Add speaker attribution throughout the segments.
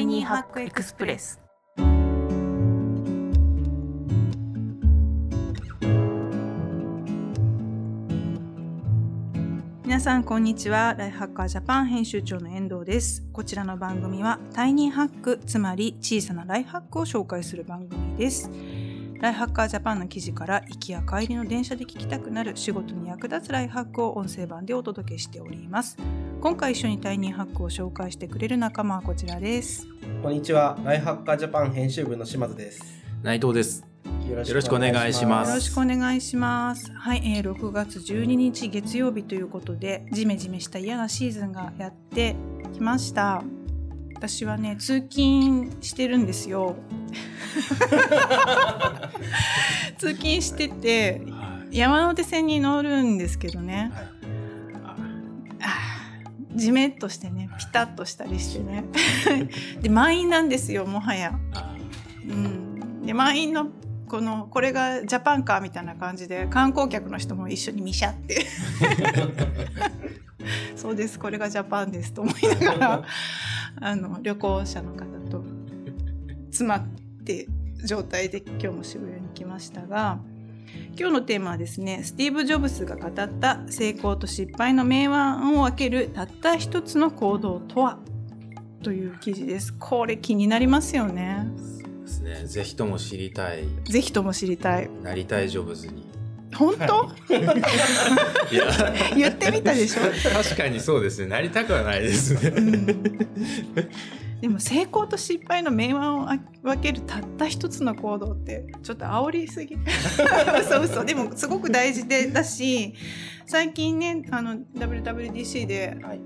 Speaker 1: イニーハックエクスプレス。皆さんこんにちは。ライフハッカージャパン編集長の遠藤です。こちらの番組はタイニーハックつまり小さなライフハックを紹介する番組です。ライフハッカージャパンの記事から行きや帰りの電車で聞きたくなる仕事に役立つライフハックを音声版でお届けしております。今回一緒にタイニーハックを紹介してくれる仲間はこちらです。
Speaker 2: こんにちは。ライフハッカージャパン編集部の島津です。
Speaker 3: 内藤です。
Speaker 2: よ
Speaker 3: よろしくお願いします。
Speaker 1: よろしくお願いします。はい、えー、6月12日月曜日ということでジメジメした嫌なシーズンがやってきました。私はね通勤してるんですよ通勤してて山手線に乗るんですけどね、あーじめっとしてねピタッとしたりしてね。で満員なんですよもはや。うん、で満員のこのこれがジャパンかみたいな感じで観光客の人も一緒にミシャって。そうですこれがジャパンですと思いながら あの旅行者の方と詰まって状態で今日も渋谷に来ましたが今日のテーマはですねスティーブ・ジョブズが語った成功と失敗の明暗を分けるたった一つの行動とはという記事です。これ気になりますよね。
Speaker 3: ですね。ぜひとも知りたい、
Speaker 1: ぜひとも知りたい。
Speaker 3: なりたいジョブズに。
Speaker 1: 本当？言ってみたでしょ、
Speaker 3: 確かにそうですね。なりたくはないですね。
Speaker 1: うん、でも成功と失敗の明暗を分けるたった一つの行動ってちょっと煽りすぎ。嘘嘘でもすごく大事でだし最近ねあの WWDC で
Speaker 2: はい。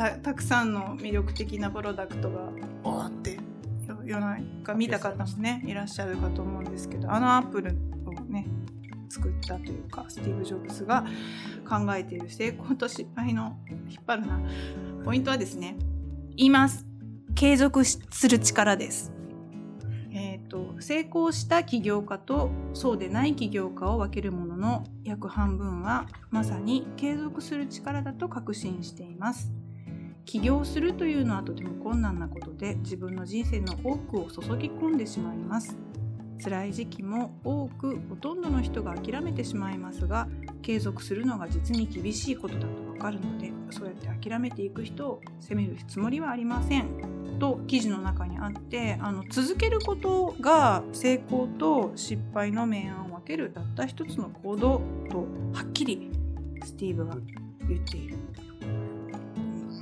Speaker 1: たたくさんの魅力的なプロダクトがおーってよ世の中見た方もねいらっしゃるかと思うんですけどあのアップルをね作ったというかスティーブ・ジョブズが考えている成功と失敗の引っ張るなポイントはですね言います継続する力です。えーと成功した起業家とそうでない起業家を分けるものの約半分はまさに継続する力だと確信しています。起業するというのはとても困難なことで自分の人生の多くを注ぎ込んでしまいます。辛い時期も多くほとんどの人が諦めてしまいますが継続するのが実に厳しいことだとわかるのでそうやって諦めていく人を責めるつもりはありませんと記事の中にあってあの続けることが成功と失敗の明暗を分けるたった一つの行動とはっきりスティーブが言っている。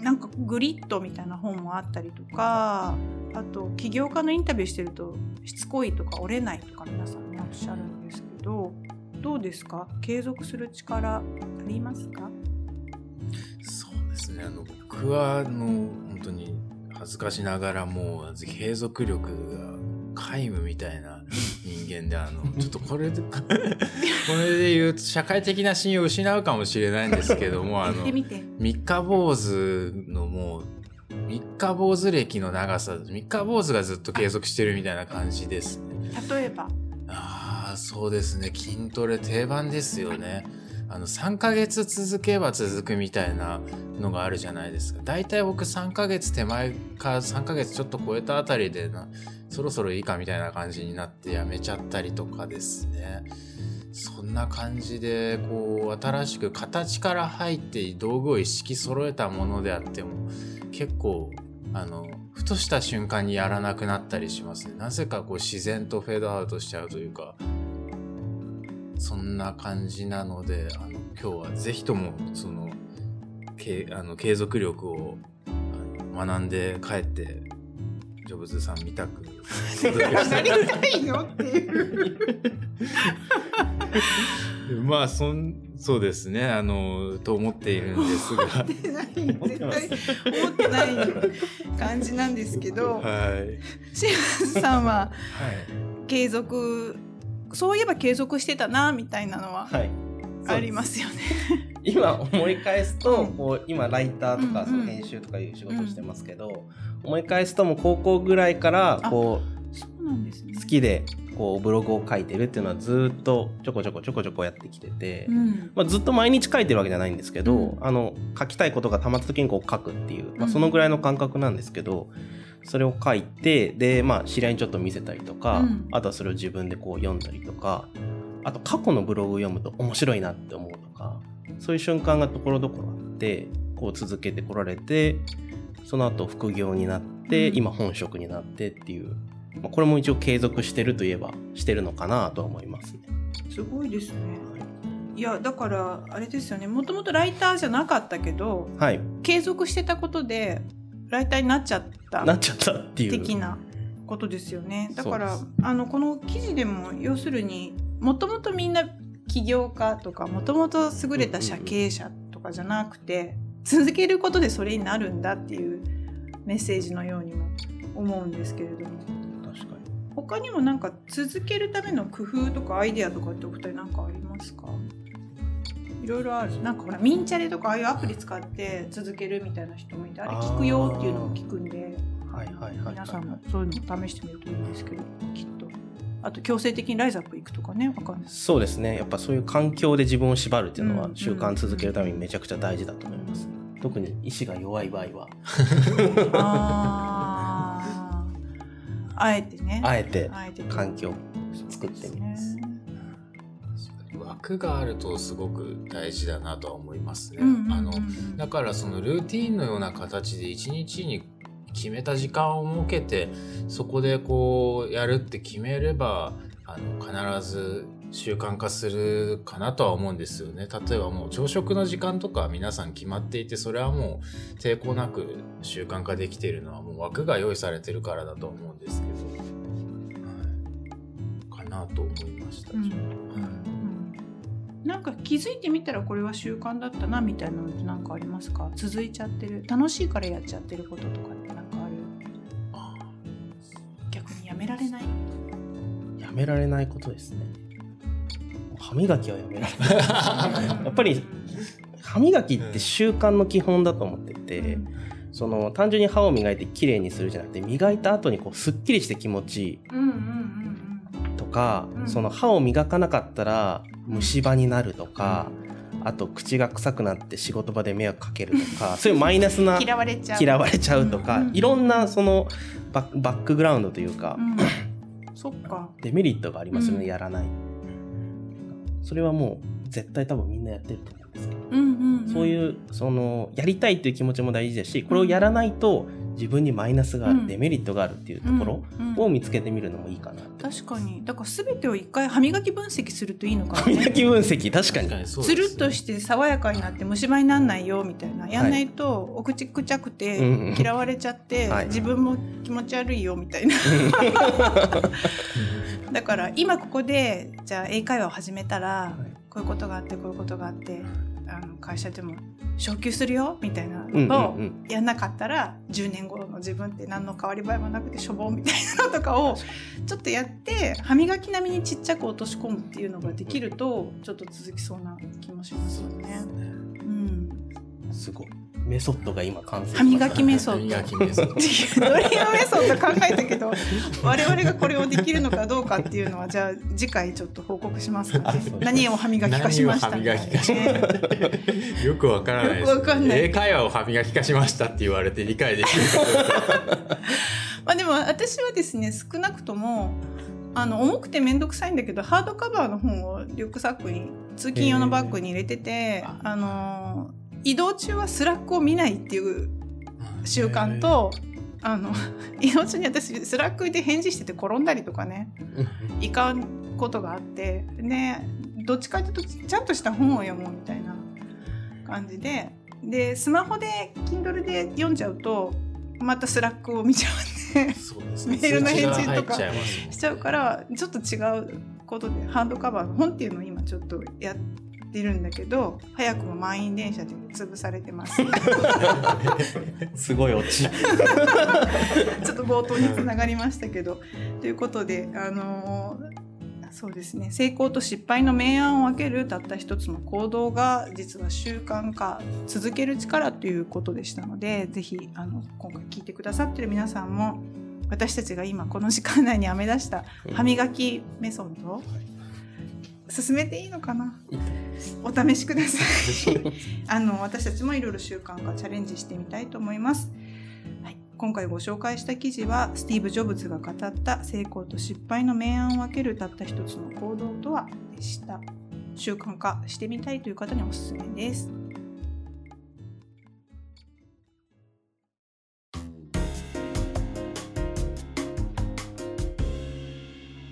Speaker 1: なんかグリッドみたいな本もあったりとかあと起業家のインタビューしてるとしつこいとか折れないとか皆さんねおっしゃるんですけどどうですか？継続する力ありますか？
Speaker 3: そうですね。あの、僕は、あの、本当に恥ずかしながらもう、継続力が皆無みたいな人間で、あの、ちょっとこれで、これで言うと、社会的な信用を失うかもしれないんですけども、あの。三日坊主のもう、三日坊主歴の長さ、三日坊主がずっと継続してるみたいな感じですね。
Speaker 1: 例えば
Speaker 3: ああ、そうですね。筋トレ定番ですよね。あの、3ヶ月続けば続くみたいなのがあるじゃないですか。だいたい僕3ヶ月手前か3ヶ月ちょっと超えたあたりでな、そろそろいいかみたいな感じになってやめちゃったりとかですね。そんな感じで、こう、新しく形から入って道具を一式揃えたものであっても、結構、あの、ふとした瞬間にやらなくなったりしますね。なぜかこう自然とフェードアウトしちゃうというか、そんな感じなので、あの、今日はぜひとも、その、けあの継続力をあの学んで帰って、ジョブズさん見たく、
Speaker 1: なりたいのっていう。
Speaker 3: まあ、そん、そうですね、あの、と思っているんですが、
Speaker 1: 思ってない絶対思ってない感じなんですけど
Speaker 3: はい。
Speaker 1: シアンさんは
Speaker 2: はい
Speaker 1: 継続そういえば継続してたなみたいなのは
Speaker 2: はい
Speaker 1: ありますよね。
Speaker 2: 今思い返すと、
Speaker 1: うん。
Speaker 2: こう今ライターとか
Speaker 1: うんうん。
Speaker 2: その編集とかいう仕事をしてますけど、思い返すともう高校ぐらいからこ
Speaker 1: そう
Speaker 2: 好きでこうブログを書いてるっていうのはずっとちょこちょこちょこちょこやってきてて、
Speaker 1: うん。
Speaker 2: まあ、ずっと毎日書いてるわけじゃないんですけど、
Speaker 1: うん。
Speaker 2: あの書きたいことがたまった時にこう書くっていう、まあ、
Speaker 1: うん。
Speaker 2: そのぐらいの感覚なんですけど、それを書いてでまあ知り合いにちょっと見せたりとか、
Speaker 1: うん。
Speaker 2: あとはそれを自分でこう読んだりとかあと過去のブログを読むと面白いなって思うとかそういう瞬間がところどころあってこう続けてこられてその後副業になって、
Speaker 1: うん。
Speaker 2: 今本職になってっていう、まあ、これも一応継続してるといえばしてるのかなとは思いますね。
Speaker 1: すごいですね。いやだからあれですよね。もともとライターじゃなかったけど
Speaker 2: はい、
Speaker 1: 継続してたことでライターになっちゃった。
Speaker 2: なっちゃったっていう。
Speaker 1: 的なことですよね。だからあのこの記事でも要するにもともとみんな起業家とかもともと優れた社経営者とかじゃなくて続けることでそれになるんだっていうメッセージのようにも思うんですけれども。
Speaker 2: 確かに。
Speaker 1: 他にもなんか続けるための工夫とかアイデアとかってお二人なんかありますか？いろいろある。なんかほらミンチャレとかああいうアプリ使って続けるみたいな人もいてあれ聞くよっていうのも聞くんで
Speaker 2: はいはいはいはい。
Speaker 1: 皆さんもそういうのを試してみるといいんですけどきっとあと強制的にライズアップ行くとかねわかんない。です
Speaker 2: そうですね。やっぱそういう環境で自分を縛るっていうの
Speaker 1: うん。
Speaker 2: は習慣続けるためにめちゃくちゃ大事だと思います、特に意志が弱い場合は。
Speaker 1: あー。あえてね。
Speaker 2: あえて環境を作ってみます。
Speaker 1: ね。
Speaker 3: 枠があるとすごく大事だなとは思いますね。
Speaker 1: うんうんうん。
Speaker 3: あのだからそのルーティンのような形で一日に決めた時間を設けてそこでこうやるって決めればあの必ず習慣化するかなとは思うんですよね。例えばもう朝食の時間とか皆さん決まっていてそれはもう抵抗なく習慣化できているのはもう枠が用意されてるからだと思うんですけど、はい、かなと思いました。
Speaker 1: うん。
Speaker 3: はい
Speaker 1: うんなんか気づいてみたらこれは習慣だったなみたいなのって何かありますか？続いちゃってる楽しいからやっちゃってることとかられない。
Speaker 2: やめられないことですね。歯磨きはやめられない。やっぱり歯磨きって習慣の基本だと思ってて、その単純に歯を磨いてきれいにするじゃなくて磨いた後にこうすっきりして気持ちいい
Speaker 1: うんうんうん。
Speaker 2: とか、
Speaker 1: うん。
Speaker 2: その歯を磨かなかったら虫歯になるとか、あと口が臭くなって仕事場で迷惑かけるとか そういうマイナス
Speaker 1: う
Speaker 2: なん
Speaker 1: 嫌われちゃう。
Speaker 2: 嫌われちゃうとか、
Speaker 1: うんうん
Speaker 2: いろんなそのバッバックグラウンドというか、
Speaker 1: うん。そっか。
Speaker 2: デメリットがありますよね、
Speaker 1: うん。
Speaker 2: やらない。それはもう絶対多分みんなやってると思うんですけど、
Speaker 1: うんうんうん。
Speaker 2: そういうそのやりたいっていう気持ちも大事だしこれをやらないと自分にマイナスがある、
Speaker 1: うん。
Speaker 2: デメリットがあるっていうところを見つけてみるのもいいかな
Speaker 1: 確かに。だから全てを一回歯磨き分析するといいのか
Speaker 2: 歯
Speaker 1: もね
Speaker 2: 磨き分析確かに。
Speaker 3: 確かにそう
Speaker 1: つ
Speaker 3: ですね。
Speaker 1: るっとして爽やかになって虫歯になんないよみたいな。やんないとお口くちゃくて嫌われちゃって
Speaker 2: はい。
Speaker 1: 自分も気持ち悪いよみたいな。だから今ここでじゃあ英会話を始めたらこういうことがあってこういうことがあってあの会社でも昇給するよみたいな
Speaker 2: うんうん
Speaker 1: のを
Speaker 2: うん。
Speaker 1: やんなかったら10年後の自分って何の変わり映えもなくてしょぼんみたいなのとかをちょっとやって歯磨き並みにちっちゃく落とし込むっていうのができるとちょっと続きそうな気もしますよね。うん、
Speaker 2: すごいメソッドが今完成
Speaker 1: 歯磨きメソッド。
Speaker 3: 歯磨きメソッド。
Speaker 1: ドリームメソッド考えたけど 我々がこれをできるのかどうかっていうのはじゃあ次回ちょっと報告しますか
Speaker 2: あそうです。
Speaker 1: 何を歯磨き化しました
Speaker 3: 何を歯磨き化しましたよくわからないです
Speaker 1: よくわかんない。
Speaker 3: 英会話を歯磨き化しましたって言われて理解できる。
Speaker 1: まあでも私はですね少なくともあの重くて面倒くさいんだけどハードカバーの本をリュックサックに通勤用のバッグに入れてて、あの移動中は Slack を見ないっていう習慣と、あの 移動中に私 Slack で返事してて転んだりとかねいかんことがあってねどっちかというとちゃんとした本を読もうみたいな感じででスマホで Kindle で読んじゃうとまた Slack を見ちゃうんで
Speaker 3: そうですね。
Speaker 1: メールの返事とかしちゃうからちょっと違うことでハードカバーの本っていうのを今ちょっとやってるんだけど早くも満員電車で潰されてます。
Speaker 2: すごいオチ。
Speaker 1: ちょっと冒頭につながりましたけど。ということであのーそうですね。成功と失敗の明暗を分けるたった一つの行動が実は習慣化続ける力ということでしたのでぜひあの今回聞いてくださってる皆さんも私たちが今この時間内に編み出した歯磨きメソッドを進めていいのかな？お試しください。あの私たちもいろいろ習慣化チャレンジしてみたいと思います。はい、今回ご紹介した記事はスティーブ・ジョブズが語った成功と失敗の明暗を分けるたった一つの行動とはでした。習慣化してみたいという方におすすめです。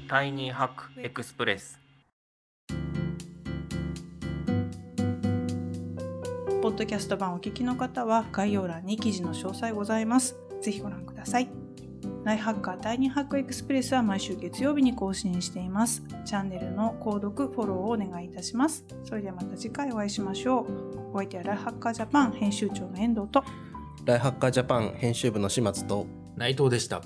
Speaker 2: タイニーハックエクスプレス
Speaker 1: ッドキャスト版お聞きの方は概要欄に記事の詳細ございますぜひご覧くださいライハッカー第2ハックエクスプレスは毎週月曜日に更新しています。チャンネルの購読、フォローをお願いいたします。それではまた次回お会いしましょう。お相手はライハッカージャパン編集長の遠藤と
Speaker 2: ライハッカージャパン編集部の島津と
Speaker 3: 内藤でした。